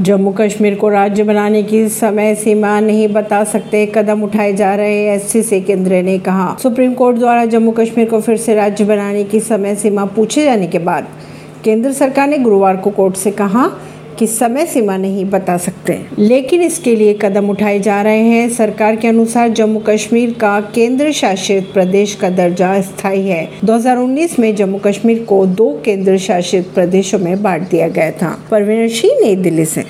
जम्मू कश्मीर को राज्य बनाने की समय सीमा नहीं बता सकते, कदम उठाए जा रहे एससी से केंद्र ने कहा। सुप्रीम कोर्ट द्वारा जम्मू कश्मीर को फिर से राज्य बनाने की समय सीमा पूछे जाने के बाद, केंद्र सरकार ने गुरुवार को कोर्ट से कहा कि समय सीमा नहीं बता सकते। लेकिन इसके लिए कदम उठाए जा रहे हैं। सरकार के अनुसार जम्मू कश्मीर का केंद्र शासित प्रदेश का दर्जा स्थायी है। 2019 में जम्मू कश्मीर को दो केंद्र शासित प्रदेशों में बांट दिया गया था। परवीन सिंह, नई दिल्ली से।